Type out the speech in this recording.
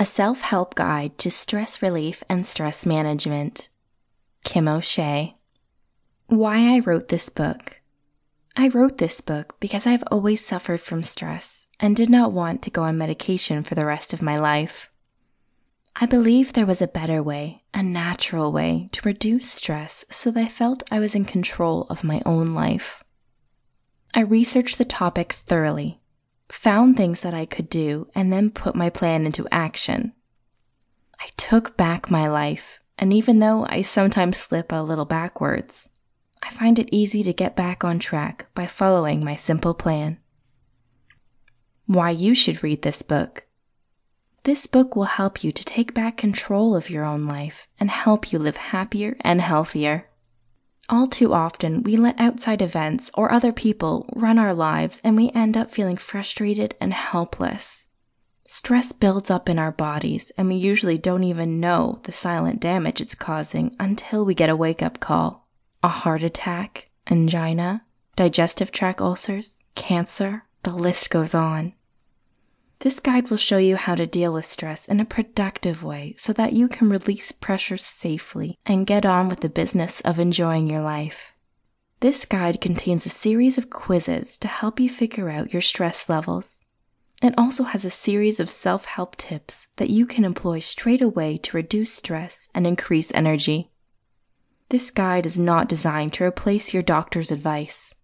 A Self Help Guide to Stress Relief and Stress Management. Kim O'Shea. Why I wrote this book. I wrote this book because I've always suffered from stress and did not want to go on medication for the rest of my life. I believed there was a better way, a natural way to reduce stress so that I felt I was in control of my own life. I researched the topic thoroughly found things that I could do, and then put my plan into action. I took back my life, and even though I sometimes slip a little backwards, I find it easy to get back on track by following my simple plan. Why you should read this book. This book will help you to take back control of your own life and help you live happier and healthier. All too often, we let outside events or other people run our lives and we end up feeling frustrated and helpless. Stress builds up in our bodies, and we usually don't even know the silent damage it's causing until we get a wake up call. A heart attack, angina, digestive tract ulcers, cancer, the list goes on. This guide will show you how to deal with stress in a productive way so that you can release pressure safely and get on with the business of enjoying your life. This guide contains a series of quizzes to help you figure out your stress levels. It also has a series of self help tips that you can employ straight away to reduce stress and increase energy. This guide is not designed to replace your doctor's advice.